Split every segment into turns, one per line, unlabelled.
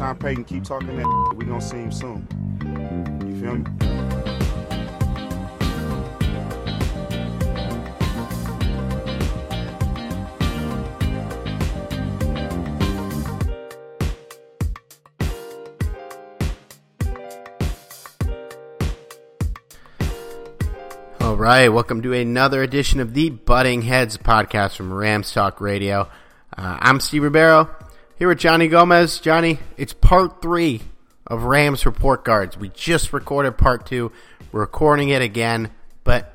Sean Payton keep talking that. We gonna see him soon. You feel me?
All right, welcome to another edition of the Butting Heads podcast from Rams Talk Radio. Uh, I'm Steve Ribeiro here with Johnny Gomez. Johnny, it's part three of Rams Report Cards. We just recorded part two. We're recording it again, but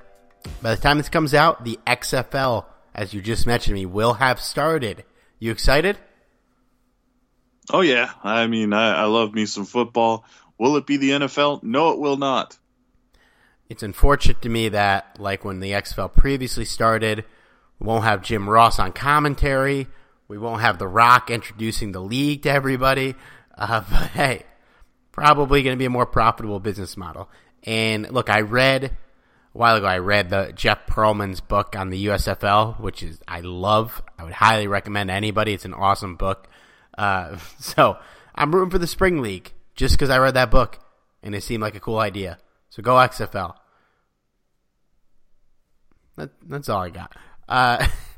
by the time this comes out, the XFL, as you just mentioned to me, will have started. You excited?
Oh yeah, I mean, I, I love me some football. Will it be the NFL? No, it will not.
It's unfortunate to me that, like when the XFL previously started, we won't have Jim Ross on commentary. We won't have The Rock introducing the league to everybody. Uh, but hey, probably going to be a more profitable business model. And look, I read a while ago. I read the Jeff Pearlman's book on the USFL, which is I love. I would highly recommend anybody. It's an awesome book. Uh, so I'm rooting for the spring league just because I read that book and it seemed like a cool idea. So go XFL. That, that's all I got. Uh,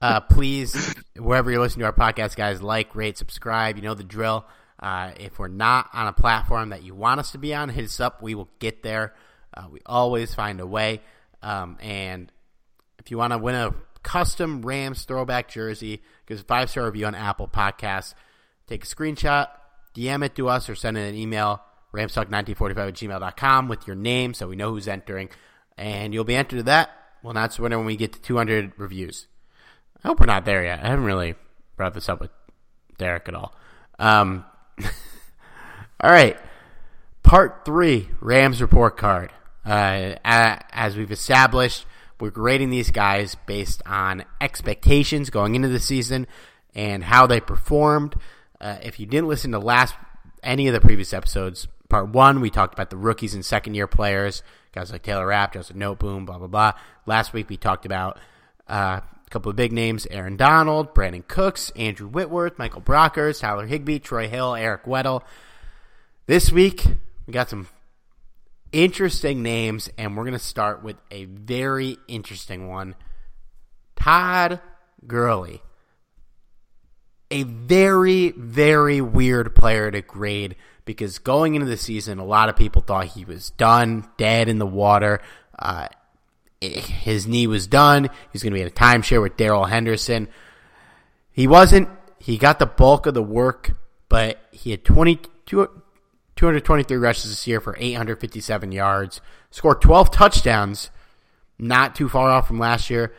uh, please, wherever you're listening to our podcast, guys, like, rate, subscribe. You know the drill. Uh, if we're not on a platform that you want us to be on, hit us up. We will get there. Uh, we always find a way. Um, and if you want to win a custom Rams throwback jersey, because five star review on Apple Podcasts, take a screenshot, DM it to us, or send it an email, ramstalk1945 at gmail.com with your name so we know who's entering. And you'll be entered to that. Well, that's when we get to 200 reviews. I hope we're not there yet. I haven't really brought this up with Derek at all. Um, all right. Part three Rams report card. Uh, as we've established, we're grading these guys based on expectations going into the season and how they performed. Uh, if you didn't listen to last any of the previous episodes, part one we talked about the rookies and second year players, guys like Taylor Rapp, Joseph Noteboom, blah blah blah. Last week we talked about uh, a couple of big names: Aaron Donald, Brandin Cooks, Andrew Whitworth, Michael Brockers, Tyler Higbee, Troy Hill, Eric Weddle. This week we got some interesting names, and we're going to start with a very interesting one. Todd Gurley a very, very weird player to grade because going into the season, a lot of people thought he was done, dead in the water. Uh, his knee was done. He's going to be in a timeshare with Darrell Henderson. He wasn't. He got the bulk of the work, but he had 20, 223 rushes this year for 857 yards, scored 12 touchdowns, not too far off from last year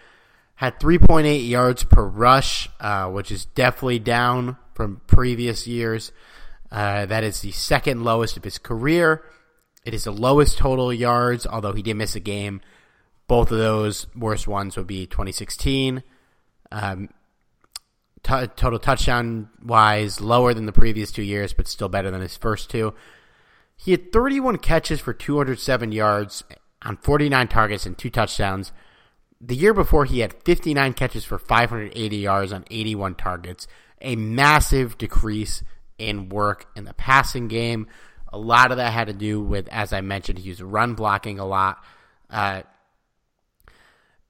had 3.8 yards per rush, uh, which is definitely down from previous years. Uh, that is the second lowest of his career. It is the lowest total yards, although he did miss a game. Both of those worst ones would be 2016. Um, t- total touchdown wise, lower than the previous two years, but still better than his first two. He had 31 catches for 207 yards on 49 targets and two touchdowns. The year before, he had 59 catches for 580 yards on 81 targets, a massive decrease in work in the passing game. A lot of that had to do with, as I mentioned, he was run blocking a lot. Uh,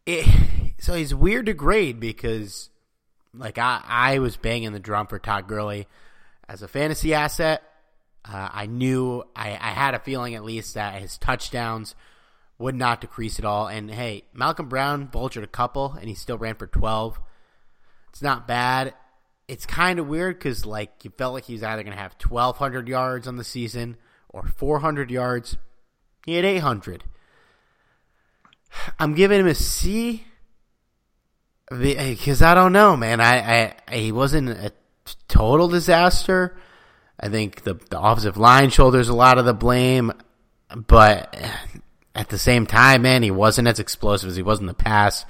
it, so he's weird to grade because, like, I, I was banging the drum for Todd Gurley as a fantasy asset. Uh, I knew, I, I had a feeling at least that his touchdowns – would not decrease at all. And hey, Malcolm Brown vultured a couple, and he still ran for 12. It's not bad. It's kind of weird because like you felt like he was either going to have 1,200 yards on the season or 400 yards. He had 800. I'm giving him a C because I don't know, man. I, I he wasn't a total disaster. I think the, the offensive line shoulders a lot of the blame, but at the same time, man, he wasn't as explosive as he was in the past.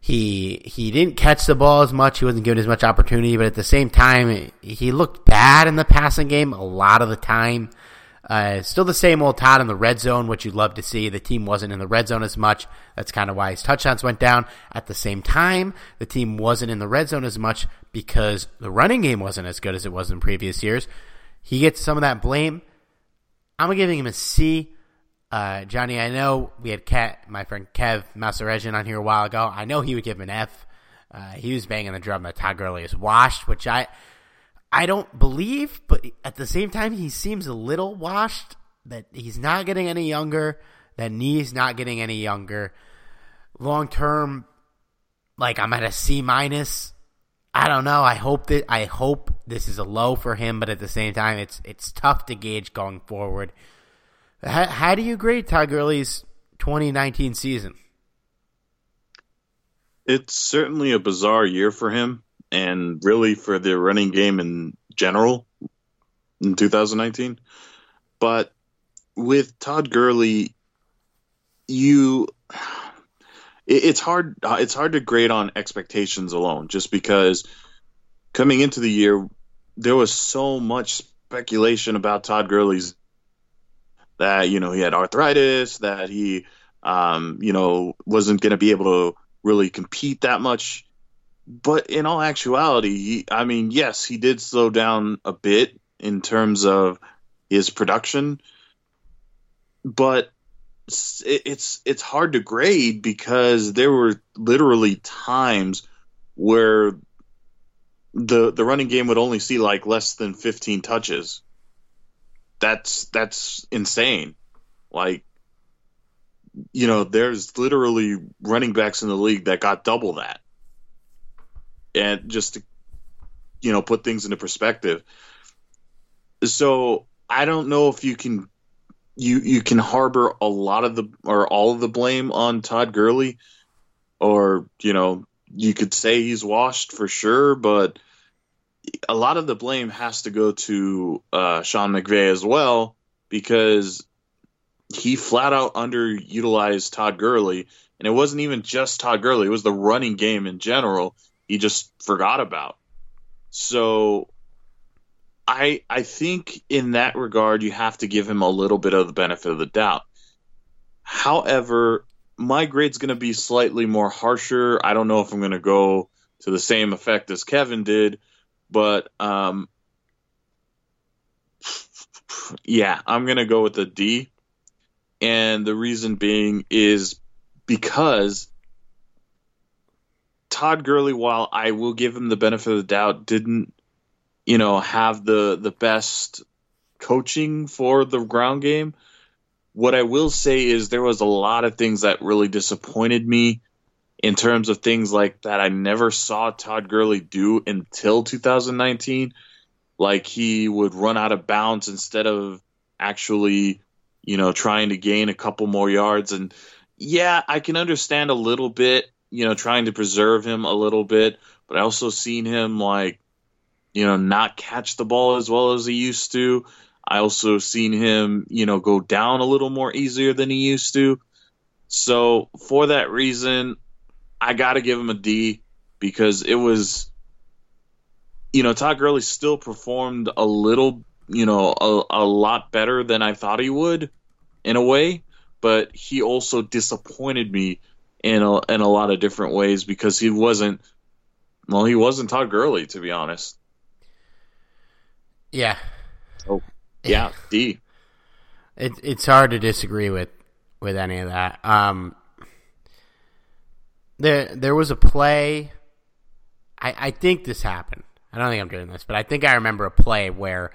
He he didn't catch the ball as much. He wasn't given as much opportunity, but at the same time, he looked bad in the passing game a lot of the time. Uh, still the same old Todd in the red zone, which you'd love to see. The team wasn't in the red zone as much. That's kind of why his touchdowns went down. At the same time, the team wasn't in the red zone as much because the running game wasn't as good as it was in previous years. He gets some of that blame. I'm giving him a C. Uh, Johnny, I know we had my friend Kev Masarejan on here a while ago. I know he would give him an F. Uh, he was banging the drum that Todd Gurley is washed, which I I don't believe, but at the same time, he seems a little washed. That he's not getting any younger. That knee's not getting any younger. Long term, like I'm at a C minus. I don't know. I hope that I hope this is a low for him, but at the same time, it's it's tough to gauge going forward. How, how do you grade Todd Gurley's 2019 season?
It's certainly a bizarre year for him, and really for the running game in general in 2019. But with Todd Gurley, you it's hard it's hard to grade on expectations alone just because coming into the year there was so much speculation about Todd Gurley's that you know he had arthritis, that he um, you know wasn't going to be able to really compete that much. But in all actuality, I mean, yes, he did slow down a bit in terms of his production, but it's it's hard to grade because there were literally times where the the running game would only see like less than 15 touches that's that's insane. Like you know, there's literally running backs in the league that got double that. And just to you know, put things into perspective. So, I don't know if you can you you can harbor a lot of the or all of the blame on Todd Gurley or, you know, you could say he's washed for sure, but a lot of the blame has to go to uh, Sean McVay as well because he flat out underutilized Todd Gurley, and it wasn't even just Todd Gurley; it was the running game in general. He just forgot about. So, I I think in that regard, you have to give him a little bit of the benefit of the doubt. However, my grade's going to be slightly more harsher. I don't know if I'm going to go to the same effect as Kevin did, but um, yeah, I'm going to go with a D. And the reason being is because Todd Gurley, while I will give him the benefit of the doubt, didn't, you know, have the the best coaching for the ground game. What I will say is there was a lot of things that really disappointed me in terms of things like that I never saw Todd Gurley do until 2019. Like he would run out of bounds instead of actually, you know, trying to gain a couple more yards. And yeah, I can understand a little bit, you know, trying to preserve him a little bit, but I also seen him like, you know, not catch the ball as well as he used to. I also seen him, you know, go down a little more easier than he used to. So for that reason, I got to give him a D because it was, you know, Todd Gurley still performed a little, you know, a, a lot better than I thought he would in a way, but he also disappointed me in a, in a lot of different ways because he wasn't, well, he wasn't Todd Gurley, to be honest.
Yeah.
So yeah, D.
It, it's hard to disagree with with any of that. Um, there there was a play. I I think this happened. I don't think I'm doing this, but I think I remember a play where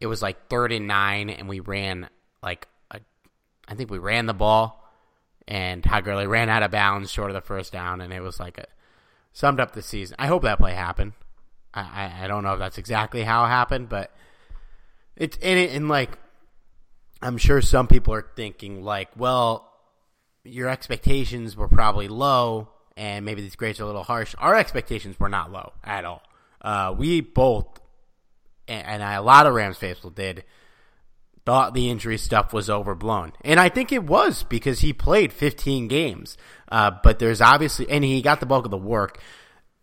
it was like third and nine, and we ran like a, I think we ran the ball, and Todd Gurley ran out of bounds short of the first down, and it was like a summed up the season. I hope that play happened. I, I, I don't know if that's exactly how it happened, but it's in it, and like I'm sure some people are thinking like, well, your expectations were probably low, and maybe these grades are a little harsh. Our expectations were not low at all. Uh, we both, and, and a lot of Rams faithful did, thought the injury stuff was overblown, and I think it was because he played 15 games. Uh, but there's obviously, and he got the bulk of the work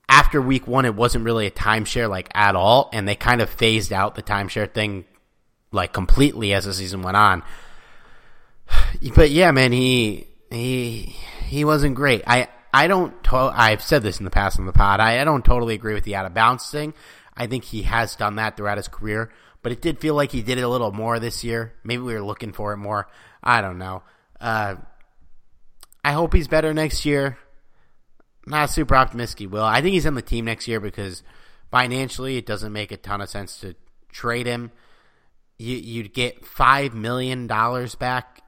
after week one, it wasn't really a timeshare like at all, and they kind of phased out the timeshare thing like completely as the season went on. But yeah, man, he he he wasn't great. I I don't. To- I've said this in the past on the pod. I, I don't totally agree with the out of bounds thing. I think he has done that throughout his career, but it did feel like he did it a little more this year. Maybe we were looking for it more. I don't know. Uh, I hope he's better next year. Not super optimistic he will. I think he's on the team next year because financially it doesn't make a ton of sense to trade him you, you'd get five million dollars back.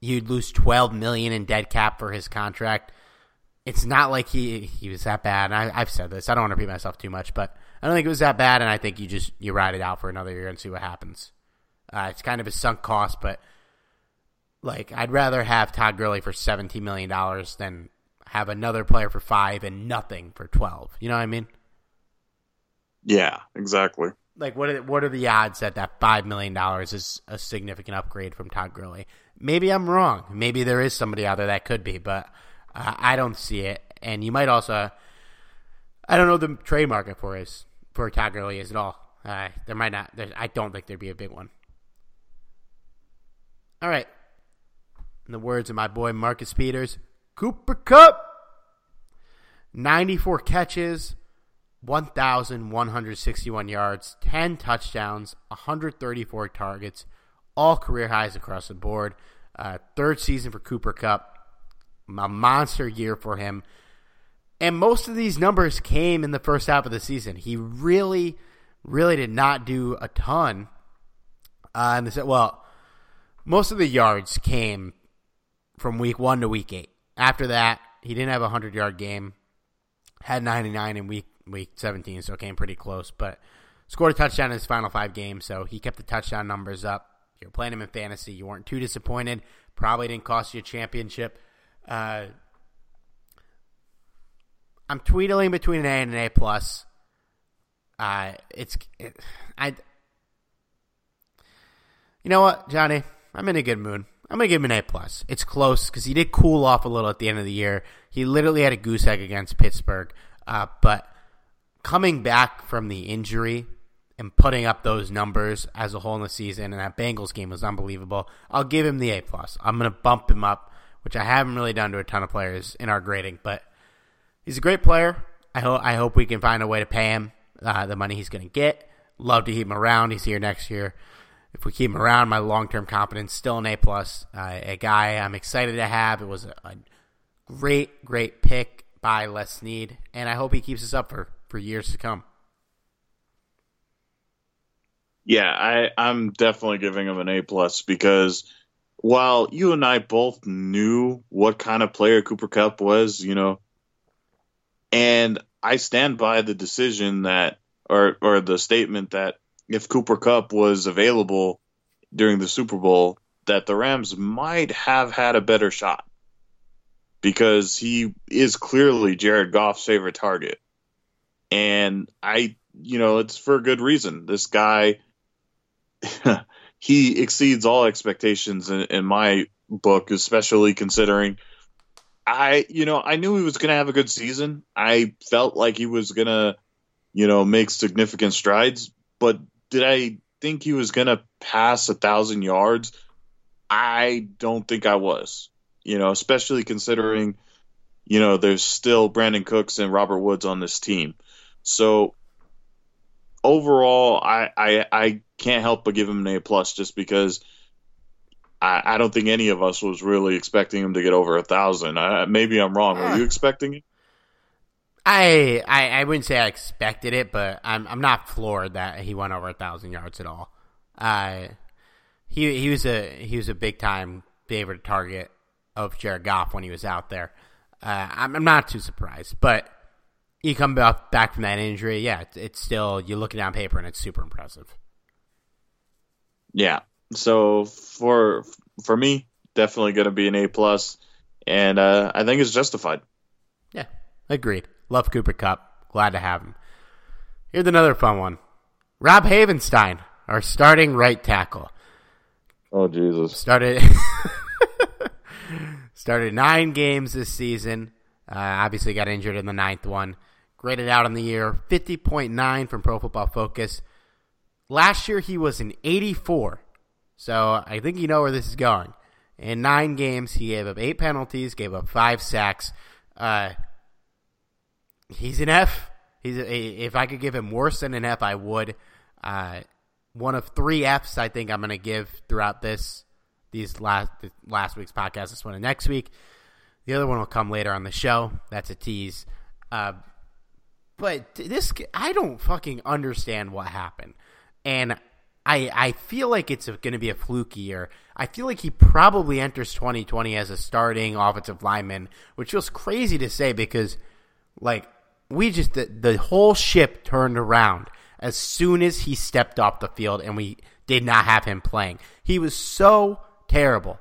You'd lose twelve million in dead cap for his contract. It's not like he he was that bad. I, have said this. I don't want to repeat myself too much, but I don't think it was that bad. And I think you just you ride it out for another year and see what happens. Uh, it's kind of a sunk cost, but like I'd rather have Todd Gurley for seventeen million dollars than have another player for five and nothing for twelve. You know what I mean?
Yeah, exactly.
Like, what are, what are the odds that that $5 million is a significant upgrade from Todd Gurley? Maybe I'm wrong. Maybe there is somebody out there that could be, but uh, I don't see it. And you might also, I don't know the trade market for his, for Todd Gurley is at all. Uh, there might not, I don't think there'd be a big one. All right. In the words of my boy Marcus Peters, Cooper Kupp, 94 catches, 1,161 yards, 10 touchdowns, 134 targets, all career highs across the board. Uh, third season for Cooper Kupp. a monster year for him. And most of these numbers came in the first half of the season. He really, really did not do a ton. Uh, and said, well, most of the yards came from week one to week eight. After that, he didn't have a 100 yard game, had 99 in week week 17, so it came pretty close. But scored a touchdown in his final five games, so he kept the touchdown numbers up. You're playing him in fantasy. You weren't too disappointed. Probably didn't cost you a championship. Uh, I'm tweedling between an A and an A plus. Uh, it's it, I. You know what, Johnny? I'm in a good mood. I'm gonna give him an A plus. It's close because he did cool off a little at the end of the year. He literally had a goose egg against Pittsburgh, uh, but coming back from the injury and putting up those numbers as a whole in the season, and that Bengals game was unbelievable. I'll give him the A plus. I'm gonna bump him up, which I haven't really done to a ton of players in our grading, but he's a great player. I hope I hope we can find a way to pay him uh, the money he's gonna get. Love to keep him around. He's here next year. If we keep him around, my long term confidence still an A plus. Uh, a guy I'm excited to have. It was a, a great, great pick by Les Snead, and I hope he keeps us up for, for years to come.
Yeah, I, I'm definitely giving him an A plus because while you and I both knew what kind of player Cooper Kupp was, you know, and I stand by the decision that or or the statement that if Cooper Kupp was available during the Super Bowl, that the Rams might have had a better shot because he is clearly Jared Goff's favorite target. And I, you know, it's for a good reason. This guy, he exceeds all expectations in, in my book, especially considering I, you know, I knew he was going to have a good season. I felt like he was going to, you know, make significant strides. But did I think he was going to pass a thousand yards? I don't think I was you know, especially considering, you know, there's still Brandin Cooks and Robert Woods on this team. So overall, I, I, I can't help but give him an A plus just because I, I don't think any of us was really expecting him to get over a thousand. maybe I'm wrong. Were you expecting it?
I, I I wouldn't say I expected it, but I'm I'm not floored that he went over a thousand yards at all. Uh, he he was a he was a big time favorite target of Jared Goff when he was out there. Uh, I'm, I'm, not too surprised, but you come back, back from that injury, yeah, it's, it's still you look it on paper and it's super impressive.
Yeah. So for for me, definitely going to be an A plus, and uh, I think it's justified.
Yeah, agreed. Love Cooper Kupp. Glad to have him. Here's another fun one. Rob Havenstein, our starting right tackle.
Oh Jesus!
Started Started nine games this season. Uh, obviously, got injured in the ninth one. Graded out in the year 50.9 from Pro Football Focus. Last year, he was an 84. So I think you know where this is going. In nine games, he gave up eight penalties, gave up five sacks. Uh, he's an F. He's a, if I could give him worse than an F, I would. Uh, one of three Fs I think I'm going to give throughout this these last last week's podcast. This one and next week. The other one will come later on the show. That's a tease. Uh, but this, I don't fucking understand what happened, and I I feel like it's going to be a fluky year. I feel like he probably enters 2020 as a starting offensive lineman, which feels crazy to say because, like, we just the, the whole ship turned around as soon as he stepped off the field, and we did not have him playing. He was so terrible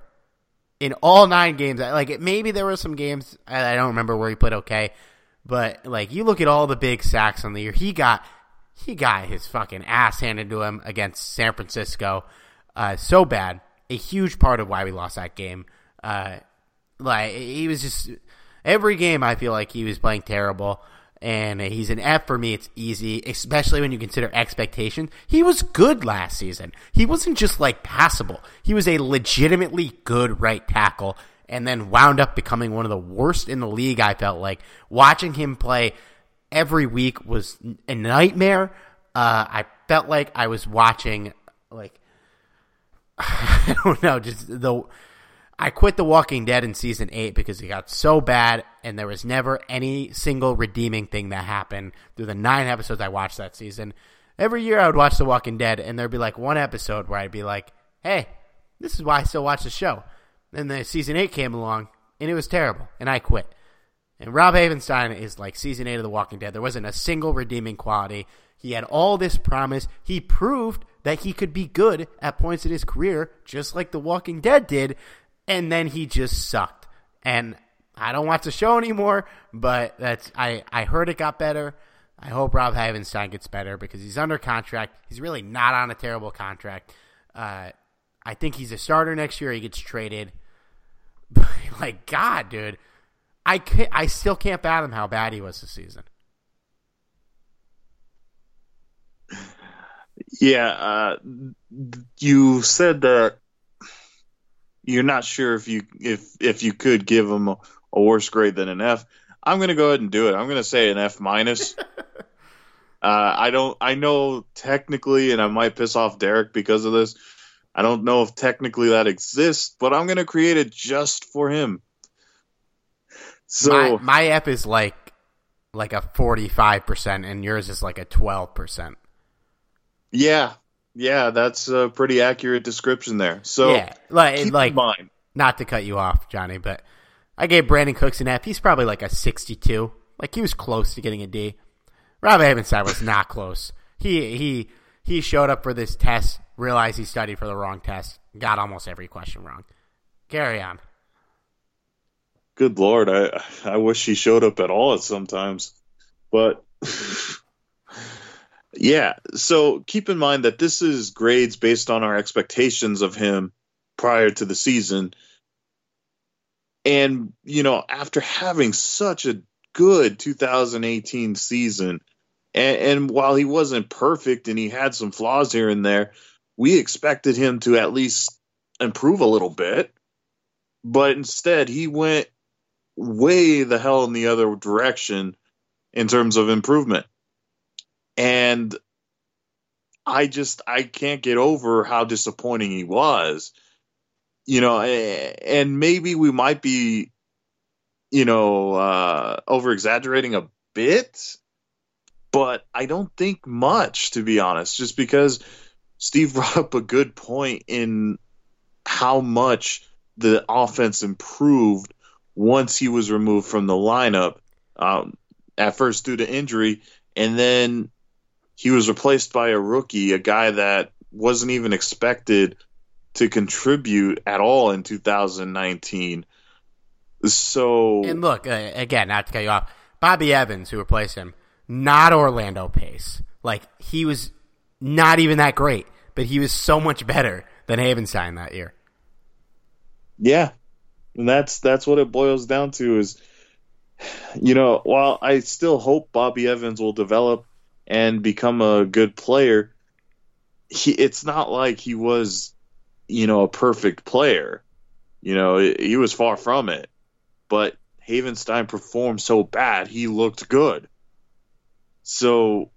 in all nine games. Like maybe there were some games I don't remember where he played okay, but like you look at all the big sacks on the year, he got he got his fucking ass handed to him against San Francisco, uh, so bad. A huge part of why we lost that game. Uh, like he was just every game. I feel like he was playing terrible and he's an F for me. It's easy, especially when you consider expectation. He was good last season. He wasn't just like passable. He was a legitimately good right tackle and then wound up becoming one of the worst in the league. I felt like watching him play every week was a nightmare. Uh, I felt like I was watching like I don't know, just the I quit The Walking Dead in season eight because it got so bad, and there was never any single redeeming thing that happened through the nine episodes I watched that season. Every year I would watch The Walking Dead, and there'd be like one episode where I'd be like, "Hey, this is why I still watch the show." Then the season eight came along, and it was terrible, and I quit. And Rob Havenstein is like season eight of The Walking Dead. There wasn't a single redeeming quality. He had all this promise. He proved that he could be good at points in his career, just like The Walking Dead did and then he just sucked. And I don't watch the show anymore, but that's I, I heard it got better. I hope Rob Havenstein gets better because he's under contract. He's really not on a terrible contract. Uh, I think he's a starter next year. He gets traded. like God, dude, I can't, I still can't fathom how bad he was this season.
Yeah, uh, you said that you're not sure if you if if you could give him a, a worse grade than an F. I'm going to go ahead and do it. I'm going to say an F minus. uh, I don't. I know technically, and I might piss off Derek because of this. I don't know if technically that exists, but I'm going to create it just for him. So
my, my F is like like a 45% and yours is like a 12%.
Yeah. Yeah, that's a pretty accurate description there. So
yeah, like, like
in mind.
not to cut you off, Johnny, but I gave Brandin Cooks an F. He's probably like a 62. Like he was close to getting a D. Rob Havenstein was not close. He he he showed up for this test, realized he studied for the wrong test, got almost every question wrong. Carry on.
Good lord, I I wish he showed up at all at sometimes. But yeah, so keep in mind that this is grades based on our expectations of him prior to the season. And, you know, after having such a good 2018 season, and, and, while he wasn't perfect and he had some flaws here and there, we expected him to at least improve a little bit. But instead, he went way the hell in the other direction in terms of improvement. And I just I can't get over how disappointing he was. You know, and maybe we might be you know, uh over exaggerating a bit, but I don't think much to be honest, just because Steve brought up a good point in how much the offense improved once he was removed from the lineup. Um, at first due to injury, and then he was replaced by a rookie, a guy that wasn't even expected to contribute at all in 2019. So
and look uh, again, not to cut you off, Bobby Evans, who replaced him, not Orlando Pace. Like he was not even that great, but he was so much better than Havenstein that year.
Yeah, and that's that's what it boils down to is you know, while I still hope Bobby Evans will develop and become a good player, he, it's not like he was, you know, a perfect player. You know, he was far from it. But Havenstein performed so bad, he looked good. So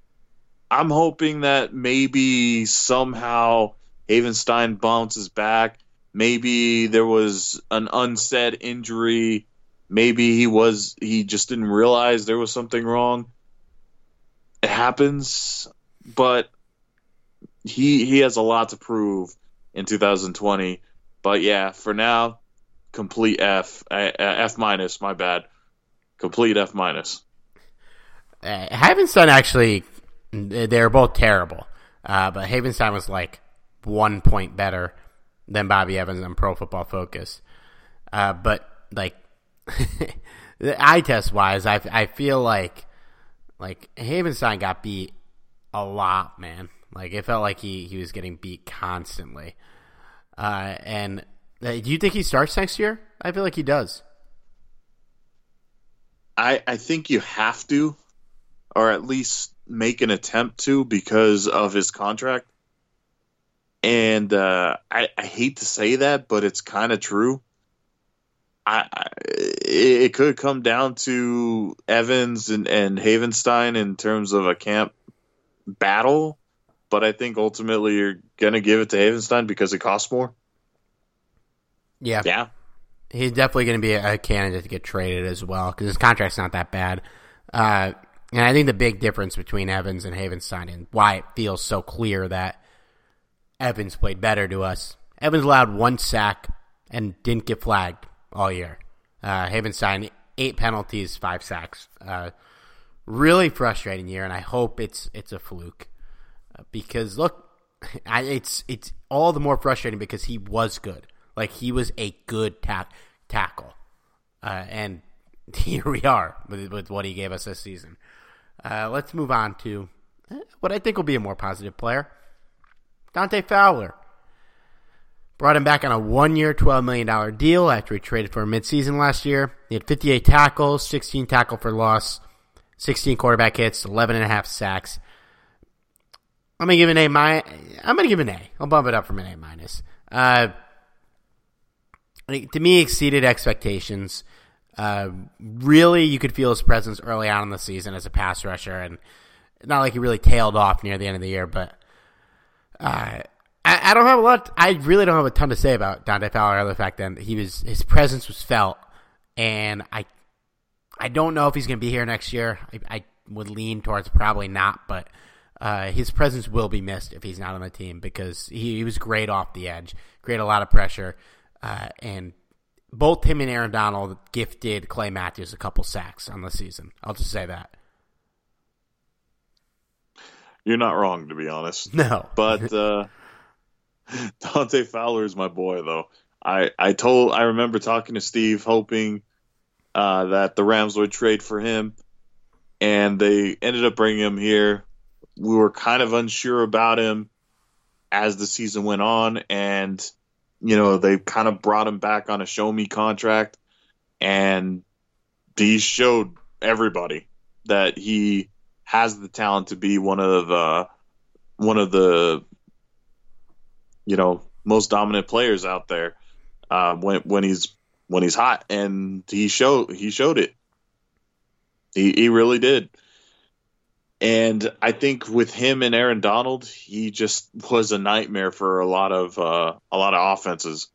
I'm hoping that maybe somehow Havenstein bounces back. Maybe there was an unsaid injury maybe he was he just didn't realize there was something wrong. It happens, but he he has a lot to prove in 2020. But yeah, for now, complete F F minus. My bad, complete F minus.
Uh, Havenstein actually, they're both terrible. Uh, but Havenstein was like one point better than Bobby Evans on Pro Football Focus. Uh, but like eye test wise, I, I feel like like Havenstein got beat a lot, man. Like it felt like he, he was getting beat constantly. Uh, and uh, do you think he starts next year? I feel like he does.
I I think you have to, or at least make an attempt to because of his contract. And uh, I I hate to say that, but it's kind of true. I, I, it could come down to Evans and, and Havenstein in terms of a camp battle, but I think ultimately you're gonna give it to Havenstein because it costs more.
Yeah,
yeah,
he's definitely going to be a candidate to get traded as well because his contract's not that bad. Uh, and I think the big difference between Evans and Havenstein and why it feels so clear that Evans played better to us. Evans allowed one sack and didn't get flagged all year. Uh, Havenstein, eight penalties, five sacks. Uh, really frustrating year, and I hope it's it's a fluke uh, because look, I, it's it's all the more frustrating because he was good. Like he was a good ta- tackle, uh, and here we are with, with, what he gave us this season. Uh, let's move on to uh, what I think will be a more positive player, Dante Fowler. Brought him back on a one year, $12 million deal after he traded for a midseason last year. He had 58 tackles, 16 tackle for loss, 16 quarterback hits, 11 and a half sacks. I'm gonna give an A minus. I'm gonna give an A. I'll bump it up from an A minus. Uh, to me, exceeded expectations. Uh, really, you could feel his presence early on in the season as a pass rusher, and not like he really tailed off near the end of the year. But uh, I, I, don't have a lot. I really don't have a ton to say about Dante Fowler. Other the fact that he was his presence was felt, and I I don't know if he's going to be here next year. I, I, would lean towards probably not, but uh, his presence will be missed if he's not on the team because he, he was great off the edge, created a lot of pressure, uh, and both him and Aaron Donald gifted Clay Matthews a couple sacks on the season. I'll just say that.
You're not wrong, to be honest.
No,
but uh, Dante Fowler is my boy, though. I I told I remember talking to Steve, hoping uh, that the Rams would trade for him, and they ended up bringing him here. We were kind of unsure about him as the season went on, and you know they kind of brought him back on a show me contract, and he showed everybody that he has the talent to be one of the one of the you know most dominant players out there uh, when when he's when he's hot, and he showed he showed it. He he really did. And I think with him and Aaron Donald, he just was a nightmare for a lot of uh, a lot of offenses.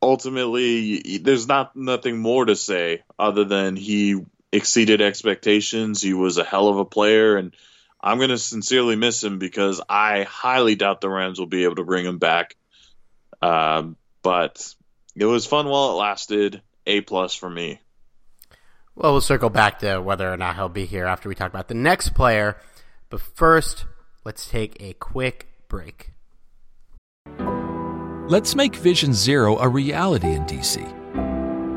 Ultimately, there's not nothing more to say other than he exceeded expectations. He was a hell of a player, and I'm going to sincerely miss him because I highly doubt the Rams will be able to bring him back. Um, but it was fun while it lasted. A plus for me.
Well, we'll circle back to whether or not he'll be here after we talk about the next player. But first, let's take a quick break.
Let's make Vision Zero a reality in DC.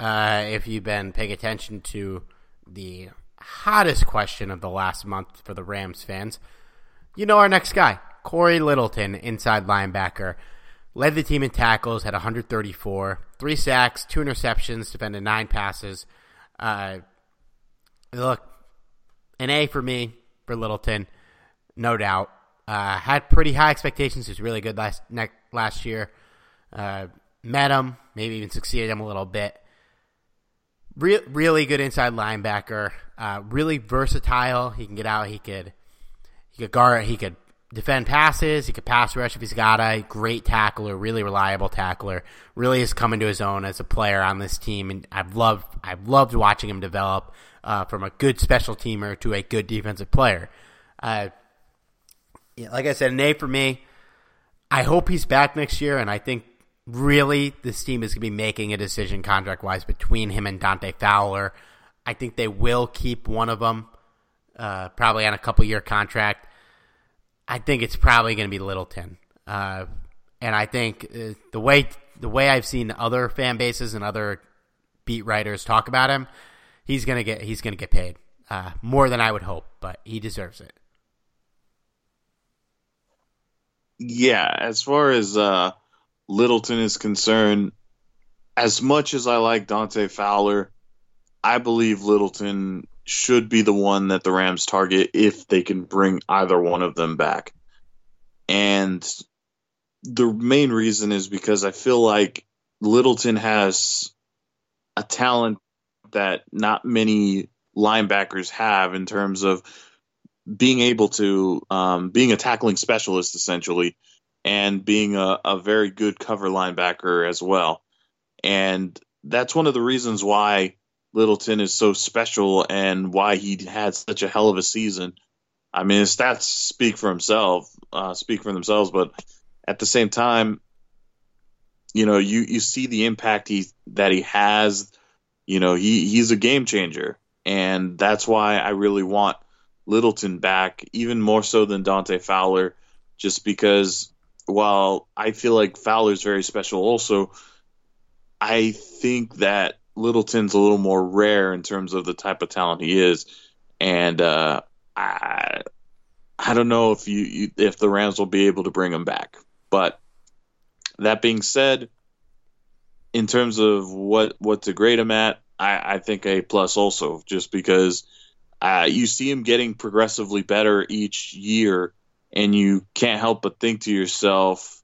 Uh, if you've been paying attention to the hottest question of the last month for the Rams fans, you know our next guy, Cory Littleton, inside linebacker. Led the team in tackles, had 134, three sacks, two interceptions, defended nine passes. Uh, look, an A for me for Littleton, no doubt. Uh, had pretty high expectations. He was really good last ne- last year. Uh, met him, maybe even succeeded him a little bit. Re- really good inside linebacker. Uh, really versatile. He can get out. He could. He could guard. He could defend passes. He could pass rush if he's got a great tackler, really reliable tackler. Really is coming to his own as a player on this team, and I've loved I've loved watching him develop uh, from a good special teamer to a good defensive player. Uh, like I said, an A for me. I hope he's back next year, and I think really this team is going to be making a decision contract wise between him and Dante Fowler. I think they will keep one of them, uh, probably on a couple year contract. I think it's probably going to be Littleton. Uh, and I think uh, the way the way I've seen other fan bases and other beat writers talk about him, he's gonna get he's gonna get paid uh, more than I would hope, but he deserves it.
Yeah, as far as uh, Littleton is concerned, as much as I like Dante Fowler, I believe Littleton should be the one that the Rams target if they can bring either one of them back. And the main reason is because I feel like Littleton has a talent that not many linebackers have in terms of being able to um, being a tackling specialist essentially and being a, a very good cover linebacker as well and that's one of the reasons why Littleton is so special and why he had such a hell of a season. I mean, his stats speak for himself, uh, speak for themselves, but at the same time, you know, you, you see the impact he that he has. You know, he, he's a game changer, and that's why I really want Littleton back, even more so than Dante Fowler, just because while I feel like Fowler's very special, also I think that Littleton's a little more rare in terms of the type of talent he is, and uh, I I don't know if you, you if the Rams will be able to bring him back. But that being said, in terms of what what to grade him at, I, I think a plus also, just because uh, you see him getting progressively better each year, and you can't help but think to yourself,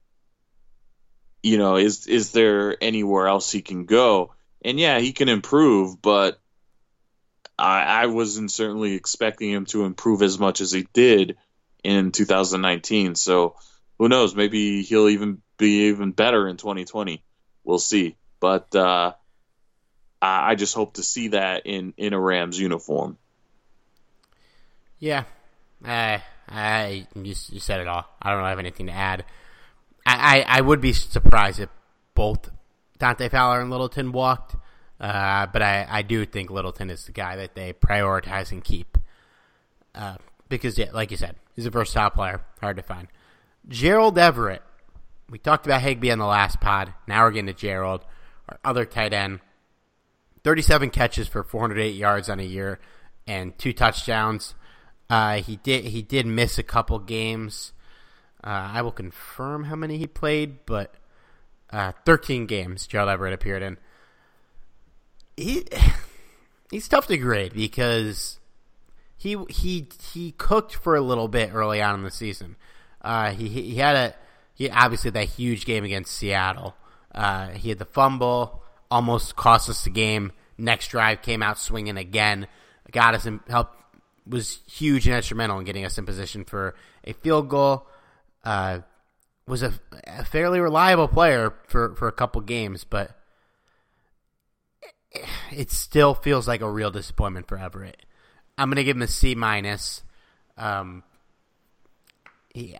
you know, is is there anywhere else he can go? And yeah, he can improve, but I, I wasn't certainly expecting him to improve as much as he did in 2019. So who knows? Maybe he'll even be even better in 2020. We'll see. But uh, I just hope to see that in in a Rams uniform.
Yeah, I, I you, you said it all. I don't really have anything to add. I, I, I would be surprised if both Dante Fowler and Littleton walked, uh, but I, I do think Littleton is the guy that they prioritize and keep. Uh, because, yeah, like you said, he's a versatile player, hard to find. Gerald Everett. We talked about Higbee on the last pod. Now we're getting to Gerald, our other tight end. 37 catches for 408 yards on a year and two touchdowns. Uh, he did he did miss a couple games. Uh, I will confirm how many he played, but uh, 13 games Gerald Everett appeared in. He he's tough to grade because he he he cooked for a little bit early on in the season. Uh, he he had a he obviously that huge game against Seattle. Uh, he had the fumble, almost cost us the game. Next drive came out swinging again, got us in help was huge and instrumental in getting us in position for a field goal. Uh, was a, a, fairly reliable player for, for a couple games, but it, it still feels like a real disappointment for Everett. I'm gonna give him a C minus. Um,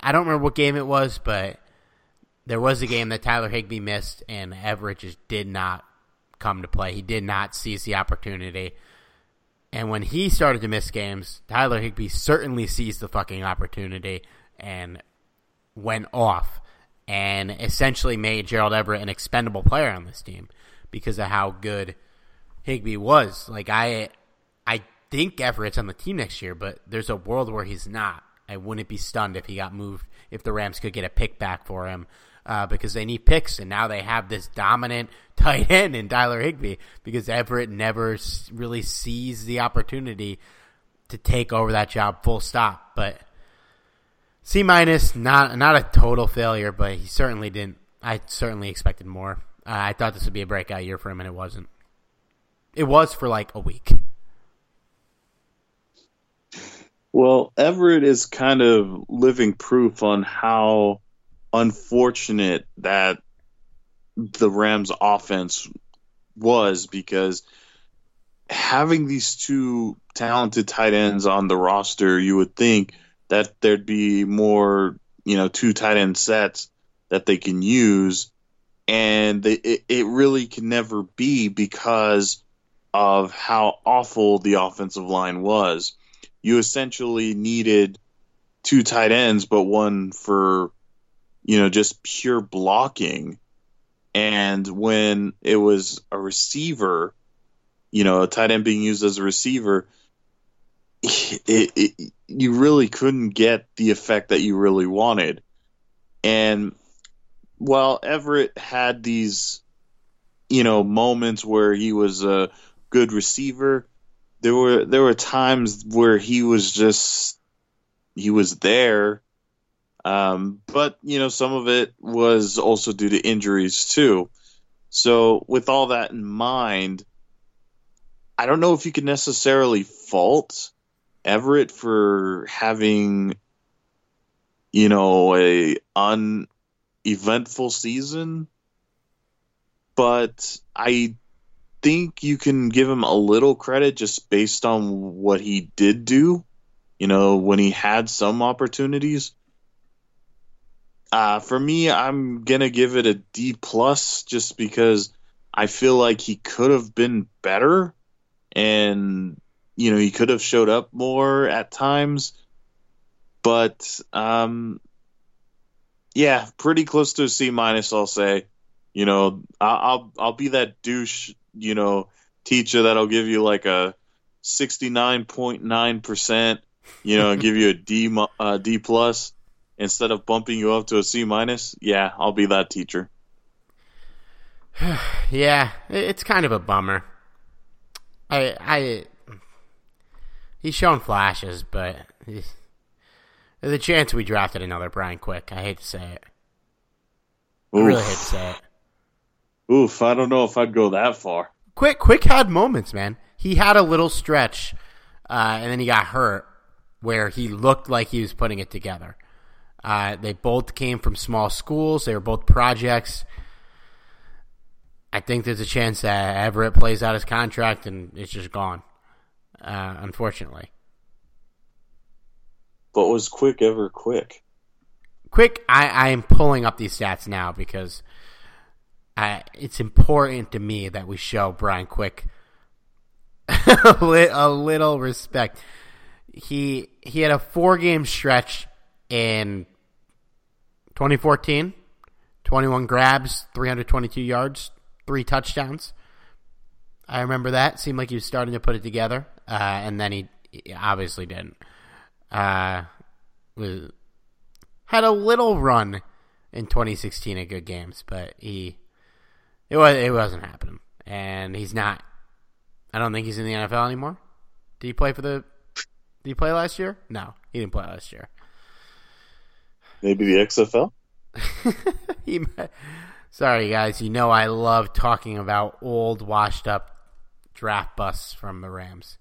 I don't remember what game it was, but there was a game that Tyler Higbee missed, and Everett just did not come to play. He did not seize the opportunity. And when he started to miss games, Tyler Higbee certainly seized the fucking opportunity and went off and essentially made Gerald Everett an expendable player on this team because of how good Higbee was. Like I I think Everett's on the team next year, but there's a world where he's not. I wouldn't be stunned if he got moved if the Rams could get a pick back for him uh, because they need picks, and now they have this dominant tight end in Tyler Higbee because Everett never really sees the opportunity to take over that job full stop. But C minus, not not a total failure, but he certainly didn't. I certainly expected more. Uh, I thought this would be a breakout year for him, and it wasn't. It was for like a week.
Well, Everett is kind of living proof on how unfortunate that the Rams offense was because having these two talented tight ends on the roster, you would think that there'd be more, you know, two tight end sets that they can use. And they, it, it really can never be because of how awful the offensive line was. You essentially needed two tight ends, but one for you know, just pure blocking. And when it was a receiver, you know, a tight end being used as a receiver, it, it, you really couldn't get the effect that you really wanted. And while Everett had these, you know, moments where he was a good receiver, there were there were times where he was just he was there um, but you know, some of it was also due to injuries too. So with all that in mind, I don't know if you could necessarily fault Everett for having, you know, a uneventful season, but I think you can give him a little credit just based on what he did do. You know, when he had some opportunities. Uh, for me, I'm gonna give it a D plus just because I feel like he could have been better, and you know he could have showed up more at times. But um, yeah, pretty close to a C minus. I'll say. You know, I'll, I'll be that douche. You know, teacher that'll give you like a sixty nine point nine percent. You know, give you a D uh, D plus instead of bumping you up to a C minus. Yeah, I'll be that teacher.
yeah, it's kind of a bummer. I I he's shown flashes, but there's a chance we drafted another Brian Quick. I hate to say it. I really hate to say it.
Oof, I don't know if I'd go that far.
Quick, Quick had moments, man. He had a little stretch, uh, and then he got hurt, where he looked like he was putting it together. Uh, they both came from small schools. They were both projects. I think there's a chance that Everett plays out his contract and it's just gone. Uh, unfortunately.
But was Quick ever quick?
Quick, I, I am pulling up these stats now because I, it's important to me that we show Brian Quick a little respect. He he had a four game stretch in 2014, 21 grabs, 322 yards, three touchdowns. I remember that. Seemed like he was starting to put it together, uh, and then he, he obviously didn't. Uh, was, had a little run in 2016 at good games, but he it was it wasn't happening, and he's not. I don't think he's in the NFL anymore. Did he play for the? Did he play last year? No, he didn't play last year.
Maybe the XFL.
he, sorry, guys. You know I love talking about old, washed up draft busts from the Rams.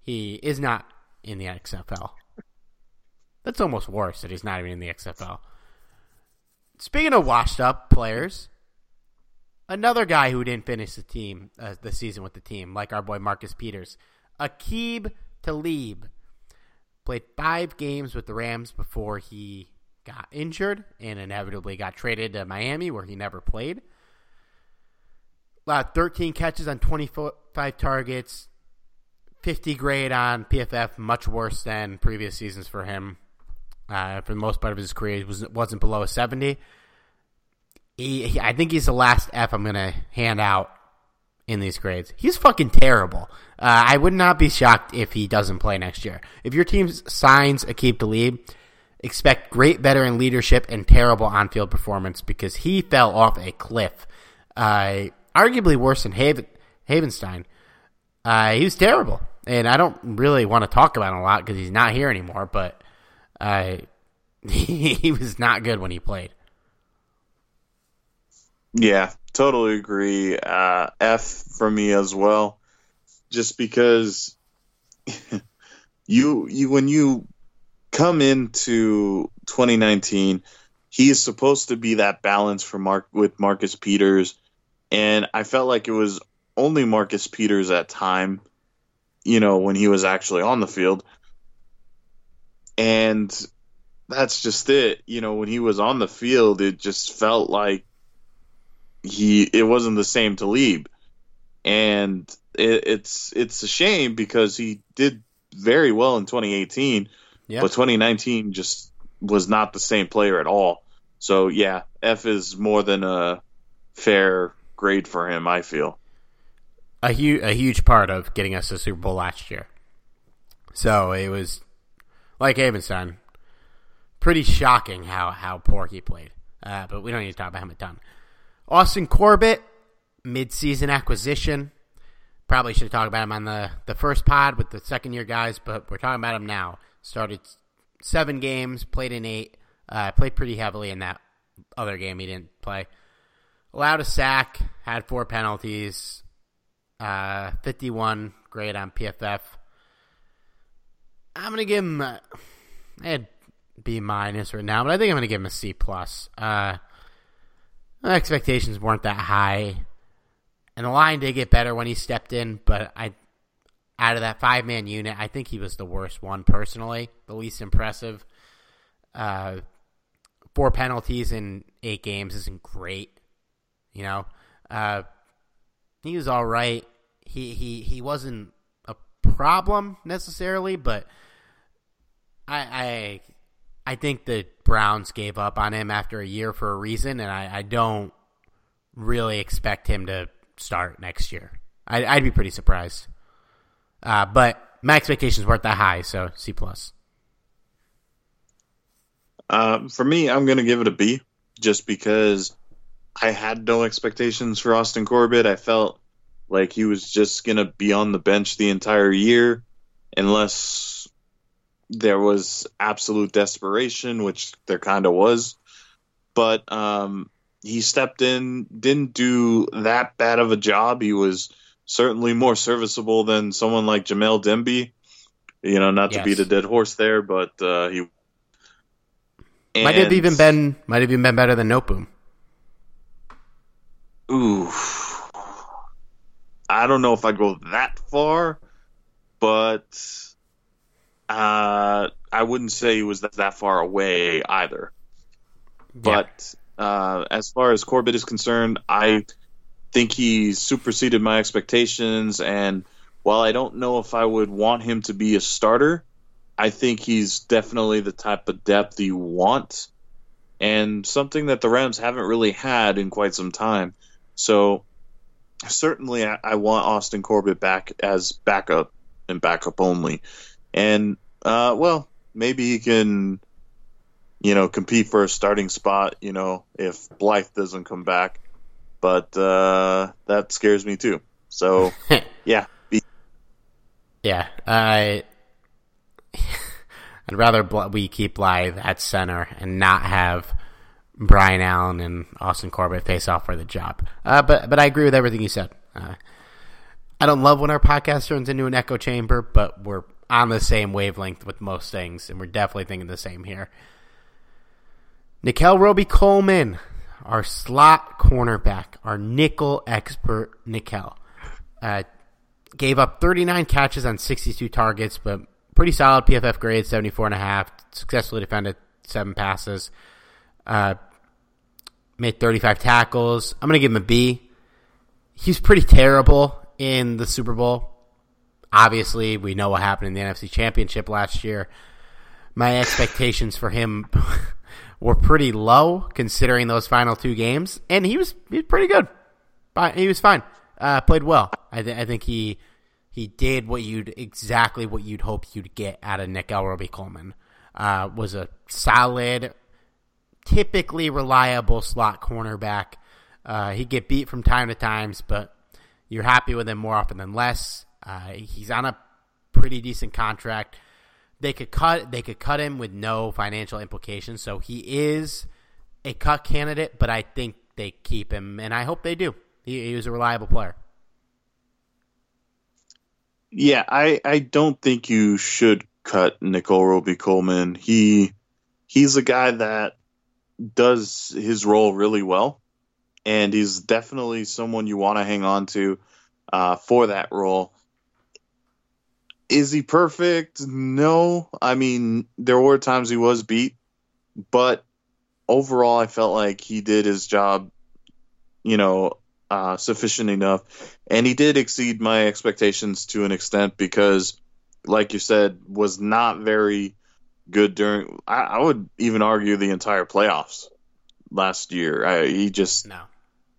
He is not in the XFL. That's almost worse that he's not even in the XFL. Speaking of washed up players, another guy who didn't finish the team uh, the season with the team, like our boy Marcus Peters, Aqib Talib, played five games with the Rams before he got injured and inevitably got traded to Miami, where he never played. Uh, 13 catches on 25 targets, 50 grade on PFF, much worse than previous seasons for him. Uh, for the most part of his career, he was, wasn't below a 70. He, he, I think he's the last F I'm going to hand out in these grades. He's fucking terrible. Uh, I would not be shocked if he doesn't play next year. If your team signs Aqib Talib, expect great veteran leadership and terrible on-field performance because he fell off a cliff. Uh, arguably worse than Haven, Havenstein. Uh, he was terrible, and I don't really want to talk about him a lot because he's not here anymore. But uh, he, he was not good when he played.
Yeah, totally agree. Uh, F for me as well, just because you you when you come into 2019, he is supposed to be that balance for Mark with Marcus Peters, and I felt like it was only Marcus Peters at time, you know, when he was actually on the field, and that's just it. You know, when he was on the field, it just felt like he it wasn't the same Talib, and it, it's it's a shame because he did very well in 2018 yeah. But 2019 just was not the same player at all. So yeah, F is more than a fair grade for him. I feel
a huge a huge part of getting us to Super Bowl last year. So it was like Havenstein, pretty shocking how how poor he played. Uh, but we don't need to talk about him a ton. Austin Corbett, midseason acquisition. Probably should have talked about him on the, the first pod with the second year guys, but we're talking about him now. Started seven games, played in eight. Uh, played pretty heavily in that other game he didn't play. Allowed a sack, had four penalties, uh, 51 grade on PFF. I'm gonna give him. Had B minus right now, but I think I'm gonna give him a C plus. Uh, expectations weren't that high, and the line did get better when he stepped in, but I out of that five man unit, I think he was the worst one personally, the least impressive. Uh, four penalties in eight games isn't great, you know. Uh, he was all right. He he he wasn't a problem necessarily, but I I I think the Browns gave up on him after a year for a reason, and I, I don't really expect him to start next year. I, would be pretty surprised. Uh, but my expectations weren't that high, so C plus.
Uh, for me, I'm going to give it a B, just because I had no expectations for Austin Corbett. I felt like he was just going to be on the bench the entire year, unless there was absolute desperation, which there kind of was. But um, he stepped in, didn't do that bad of a job. He was certainly more serviceable than someone like Jamil Demby. You know, not yes. to beat a dead horse there, but uh, he
and, might have even been might have even been better than Noteboom.
Ooh, I don't know if I'd go that far, but uh, I wouldn't say he was that, that far away either. Yeah. But uh, as far as Corbett is concerned, I think he superseded my expectations. And while I don't know if I would want him to be a starter, I think he's definitely the type of depth you want and something that the Rams haven't really had in quite some time. So certainly I, I want Austin Corbett back as backup and backup only. And uh, well, maybe he can you know compete for a starting spot, you know, if Blythe doesn't come back. But uh, that scares me too. So yeah.
Yeah, I I'd rather we keep Blythe at center and not have Brian Allen and Austin Corbett face off for the job. Uh, but but I agree with everything you said. Uh, I don't love when our podcast turns into an echo chamber, but we're on the same wavelength with most things, and we're definitely thinking the same here. Nickell Robey-Coleman, our slot cornerback, our nickel expert, Nickell, uh, gave up 39 catches on 62 targets, but pretty solid PFF grade, 74 and a half. Successfully defended seven passes. Uh, made 35 tackles. I'm going to give him a B. He's pretty terrible in the Super Bowl. Obviously, we know what happened in the NFC Championship last year. My expectations for him were pretty low considering those final two games, and he was he was pretty good. He was fine. Uh, played well. I, th- I think he he did what you'd exactly what you'd hope you'd get out of Nickell Robey-Coleman. Uh, was a solid, typically reliable slot cornerback. Uh, he'd get beat from time to times, but you're happy with him more often than less. Uh, he's on a pretty decent contract. They could cut they could cut him with no financial implications, so he is a cut candidate. But I think they keep him, and I hope they do. He, he was a reliable player.
Yeah, I, I don't think you should cut Nickell Robey-Coleman. He he's a guy that does his role really well, and he's definitely someone you want to hang on to uh, for that role. Is he perfect? No. I mean, there were times he was beat, but overall, I felt like he did his job, you know, uh, sufficient enough. And he did exceed my expectations to an extent because, like you said, was not very good during. I, I would even argue the entire playoffs last year. I, he just no.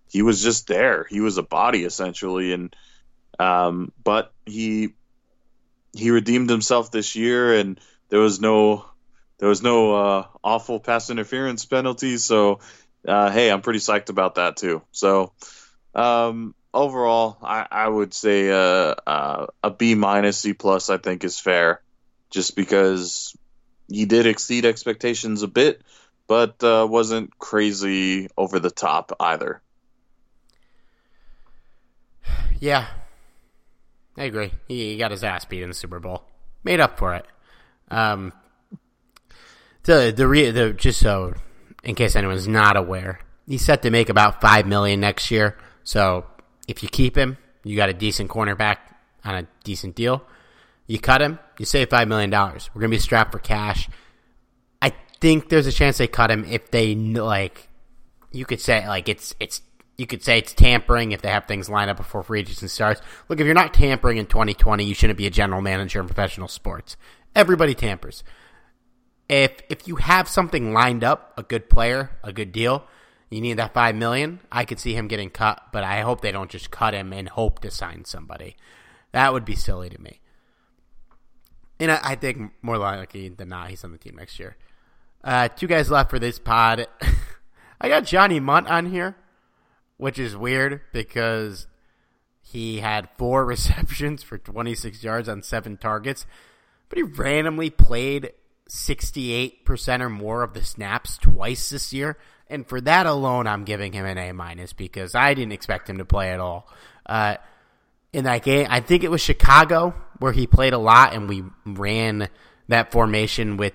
he was just there. He was a body essentially, and um, but he he redeemed himself this year, and there was no there was no uh, awful pass interference penalties. So uh, hey, I'm pretty psyched about that too. So um, overall, I, I would say uh, uh, a B minus C plus. I think is fair, just because he did exceed expectations a bit, but uh, wasn't crazy over the top either.
Yeah, I agree. He, he got his ass beat in the Super Bowl, made up for it. Um, the the, re, the just so in case anyone's not aware, he's set to make about five million next year. So if you keep him, you got a decent cornerback on a decent deal. You cut him, you save five million dollars. We're gonna be strapped for cash. I think there's a chance they cut him if they like. You could say like it's it's you could say it's tampering if they have things lined up before free agency starts. Look, if you're not tampering in 2020, you shouldn't be a general manager in professional sports. Everybody tampers. if if you have something lined up, a good player, a good deal, you need that five million. I could see him getting cut, but I hope they don't just cut him and hope to sign somebody. That would be silly to me. And I, I think more likely than not, he's on the team next year. Uh, two guys left for this pod. I got Johnny Mundt on here, which is weird because he had four receptions for 26 yards on seven targets, but he randomly played 68% or more of the snaps twice this year. And for that alone, I'm giving him an A minus because I didn't expect him to play at all. Uh, in that game, I think it was Chicago where he played a lot, and we ran that formation with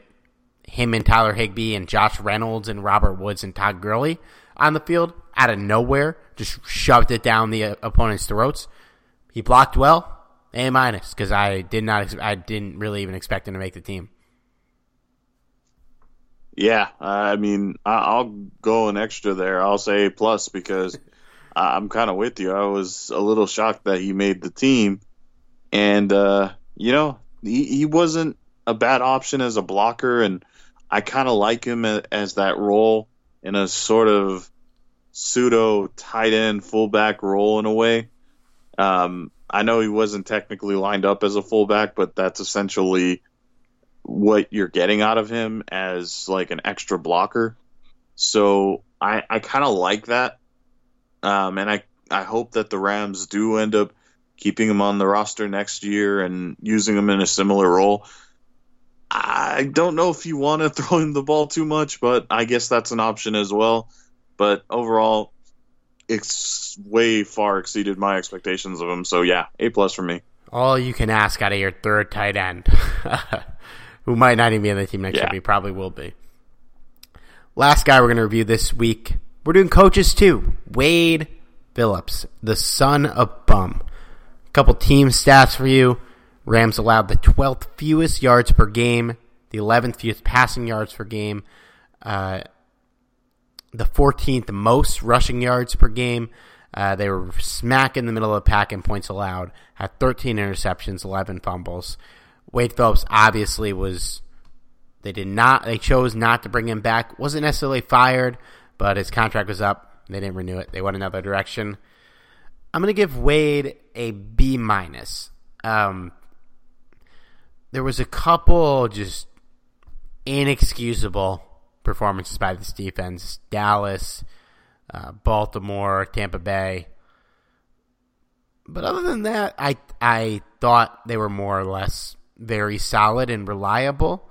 him and Tyler Higbee and Josh Reynolds and Robert Woods and Todd Gurley on the field out of nowhere, just shoved it down the uh, opponent's throats. He blocked well, A minus, because I did not, I didn't really even expect him to make the team.
Yeah, I mean, I'll go an extra there. I'll say plus because I'm kind of with you. I was a little shocked that he made the team, and uh, you know, he, he wasn't a bad option as a blocker, and I kind of like him as that role in a sort of pseudo tight end fullback role in a way. Um, I know he wasn't technically lined up as a fullback, but that's essentially what you're getting out of him as like an extra blocker. So I, I kind of like that. Um, and I, I hope that the Rams do end up keeping him on the roster next year and using him in a similar role. I don't know if you want to throw him the ball too much, but I guess that's an option as well. But overall, it's way far exceeded my expectations of him. So yeah, A plus for me.
All you can ask out of your third tight end, who might not even be on the team next yeah. year, but he probably will be. Last guy we're going to review this week. We're doing coaches too. Wade Phillips, the son of bum. A couple team stats for you. Rams allowed the 12th fewest yards per game, the 11th fewest passing yards per game, uh, the 14th most rushing yards per game. Uh, they were smack in the middle of the pack in points allowed, had 13 interceptions, 11 fumbles. Wade Phillips obviously was. They did not. They chose not to bring him back. wasn't necessarily fired, but his contract was up. They didn't renew it. They went another direction. I'm going to give Wade a B minus. Um, there was a couple just inexcusable performances by this defense. Dallas, uh, Baltimore, Tampa Bay. But other than that, I I thought they were more or less very solid and reliable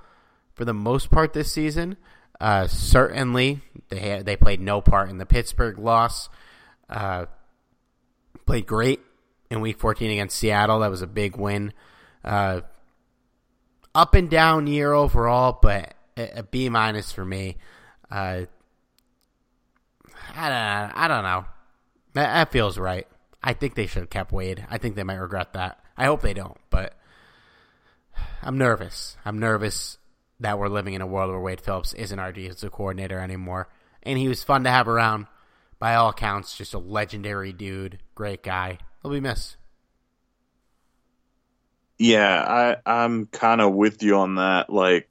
for the most part this season. Uh, certainly, they had, they played no part in the Pittsburgh loss. Uh, played great in Week 14 against Seattle. That was a big win. Up and down year overall, but a, a B minus for me. Uh, I don't, I don't know. That, that feels right. I think they should have kept Wade. I think they might regret that. I hope they don't, but I'm nervous. I'm nervous that we're living in a world where Wade Phillips isn't our defensive coordinator anymore. And he was fun to have around. By all accounts, just a legendary dude, great guy. He'll be missed.
Yeah, I I'm kind of with you on that. Like,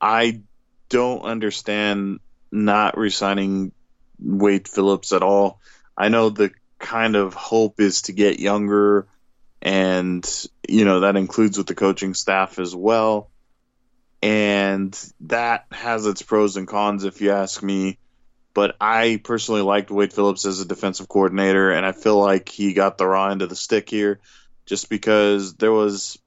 I don't understand not resigning Wade Phillips at all. I know the kind of hope is to get younger, and you know that includes with the coaching staff as well. And that has its pros and cons, if you ask me. But I personally liked Wade Phillips as a defensive coordinator, and I feel like he got the raw end of the stick here just because there was,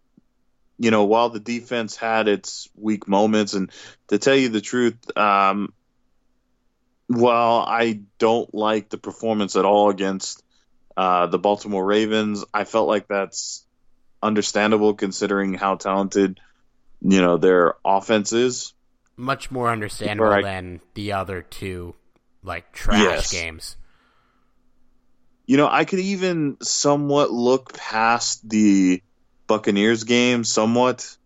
you know, while the defense had its weak moments, and to tell you the truth, um, while I don't like the performance at all against uh, the Baltimore Ravens, I felt like that's understandable considering how talented, you know, their offense is.
Much more understandable I, than the other two, like trash yes. games.
You know, I could even somewhat look past the Buccaneers game somewhat.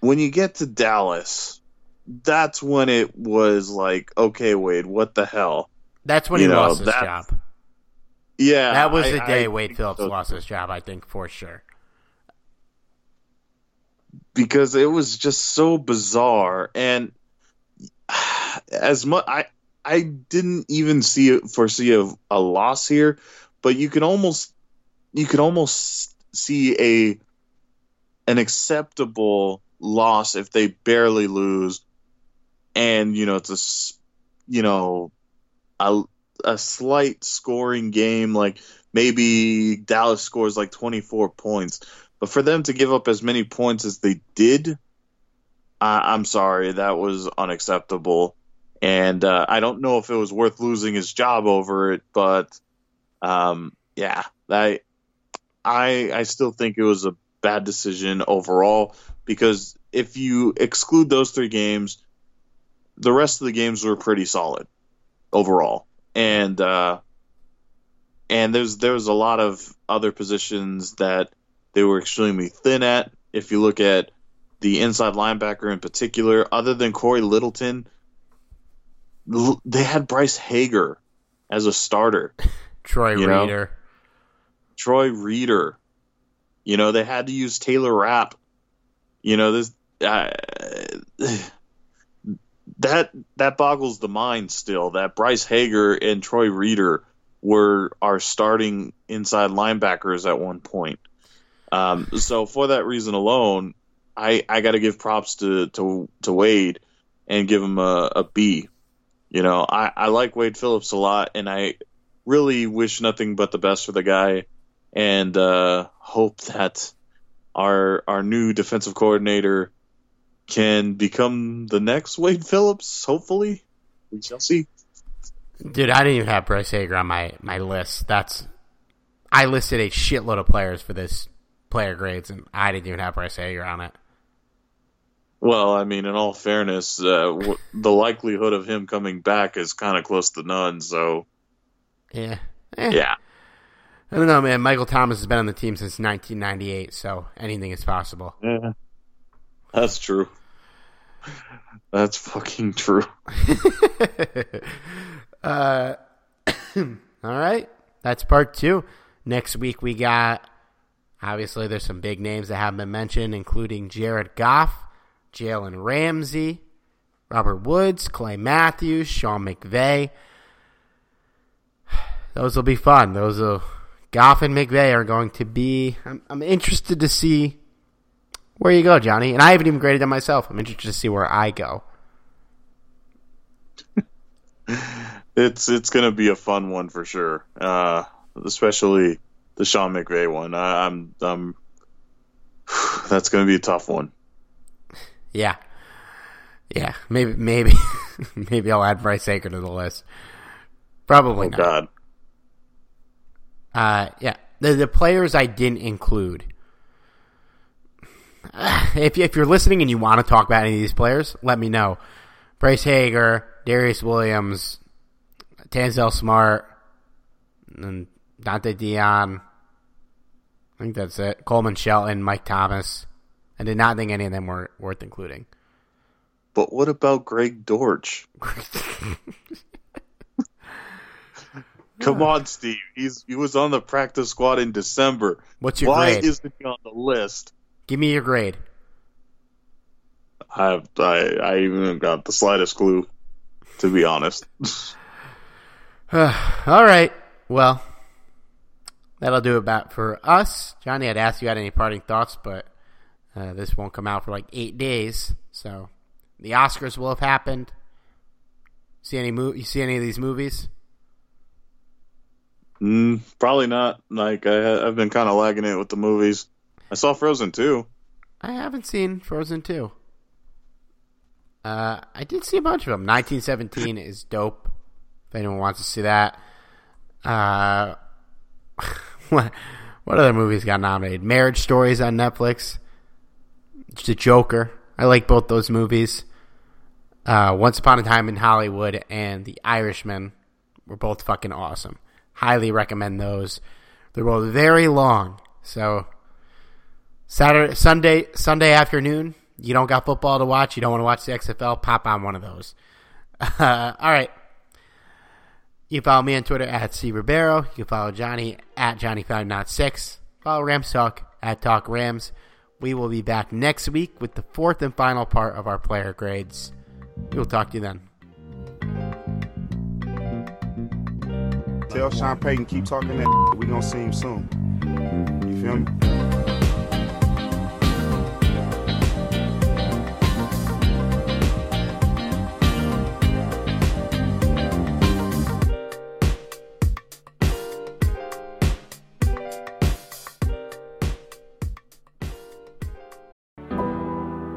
When you get to Dallas, that's when it was like, okay, Wade, what the hell?
That's when you he know, lost his job.
Yeah,
that was the day I, Wade Phillips so. lost his job. I think for sure.
because it was just so bizarre and as much I I didn't even see foresee a, a loss here, but you can almost you can almost see a an acceptable loss if they barely lose and you know it's a you know a a slight scoring game like maybe Dallas scores like 24 points but for them to give up as many points as they did I, I'm sorry that was unacceptable and uh, I don't know if it was worth losing his job over it but um, yeah I I I still think it was a bad decision overall because if you exclude those three games, the rest of the games were pretty solid overall, and uh, and there's there's a lot of other positions that they were extremely thin at. If you look at the inside linebacker in particular, other than Cory Littleton, they had Bryce Hager as a starter.
Troy Reeder. Know?
Troy Reeder. You know, they had to use Taylor Rapp. You know, this uh, that that boggles the mind still that Bryce Hager and Troy Reeder were our starting inside linebackers at one point. Um, so for that reason alone, I I got to give props to to to Wade and give him a, a B. You know, I I like Wade Phillips a lot, and I really wish nothing but the best for the guy, and uh, hope that our our new defensive coordinator can become the next Wade Phillips. Hopefully, we shall see.
Dude, I didn't even have Bryce Hager on my my list. That's I listed a shitload of players for this player grades, and I didn't even have Bryce Hager on it.
Well, I mean, in all fairness, uh, w- the likelihood of him coming back is kind of close to none. So,
yeah, eh.
yeah.
I don't know, man. Michael Thomas has been on the team since 1998, so anything is possible.
Yeah, that's true. That's fucking true.
uh, all right, that's part two. Next week we got obviously there's some big names that haven't been mentioned, including Jared Goff, Jalen Ramsey, Robert Woods, Clay Matthews, Sean McVay. Those will be fun. Those will Goff and McVay are going to be. I'm, I'm interested to see where you go, Johnny. And I haven't even graded them myself. I'm interested to see where I go.
it's it's going to be a fun one for sure, uh, especially the Sean McVay one. I, I'm I'm that's going to be a tough one.
Yeah, yeah. Maybe maybe maybe I'll add Bryce Hager to the list. Probably oh, not. God. Uh, yeah, the the players I didn't include. if if you're listening and you want to talk about any of these players, let me know. Bryce Hager, Darius Williams, Tanzel Smart, and Dante Dion. I think that's it. Coleman Shelton, Mike Thomas. I did not think any of them were worth including.
But what about Greg Dortch? Come on, Steve. He's he was on the practice squad in December.
What's your
Why
grade?
isn't he on the list?
Give me your grade.
I have I I even got the slightest clue, to be honest.
All right. Well, that'll do about for us. Johnny, I'd ask you had any parting thoughts, but uh, this won't come out for like eight days, so the Oscars will have happened. See any mo- You see any of these movies?
Mm, probably not. Like I, I've been kind of lagging it with the movies. I saw Frozen 2.
I haven't seen Frozen 2. Uh, I did see a bunch of them. 1917 is dope. If anyone wants to see that. Uh, what, what other movies got nominated? Marriage Stories on Netflix. The Joker. I like both those movies. Uh, Once Upon a Time in Hollywood and The Irishman were both fucking awesome. Highly recommend those. They're both very long, so Saturday, Sunday, Sunday afternoon. You don't got football to watch. You don't want to watch the XFL. Pop on one of those. Uh, all right. You follow me on Twitter at C Ribeiro. You follow Johnny at Johnny Five Not Six. Follow Rams Talk at Talk Rams. We will be back next week with the fourth and final part of our player grades. We will talk to you then.
Tell Sean Payton keep talking that. We're gonna see him soon. You feel me?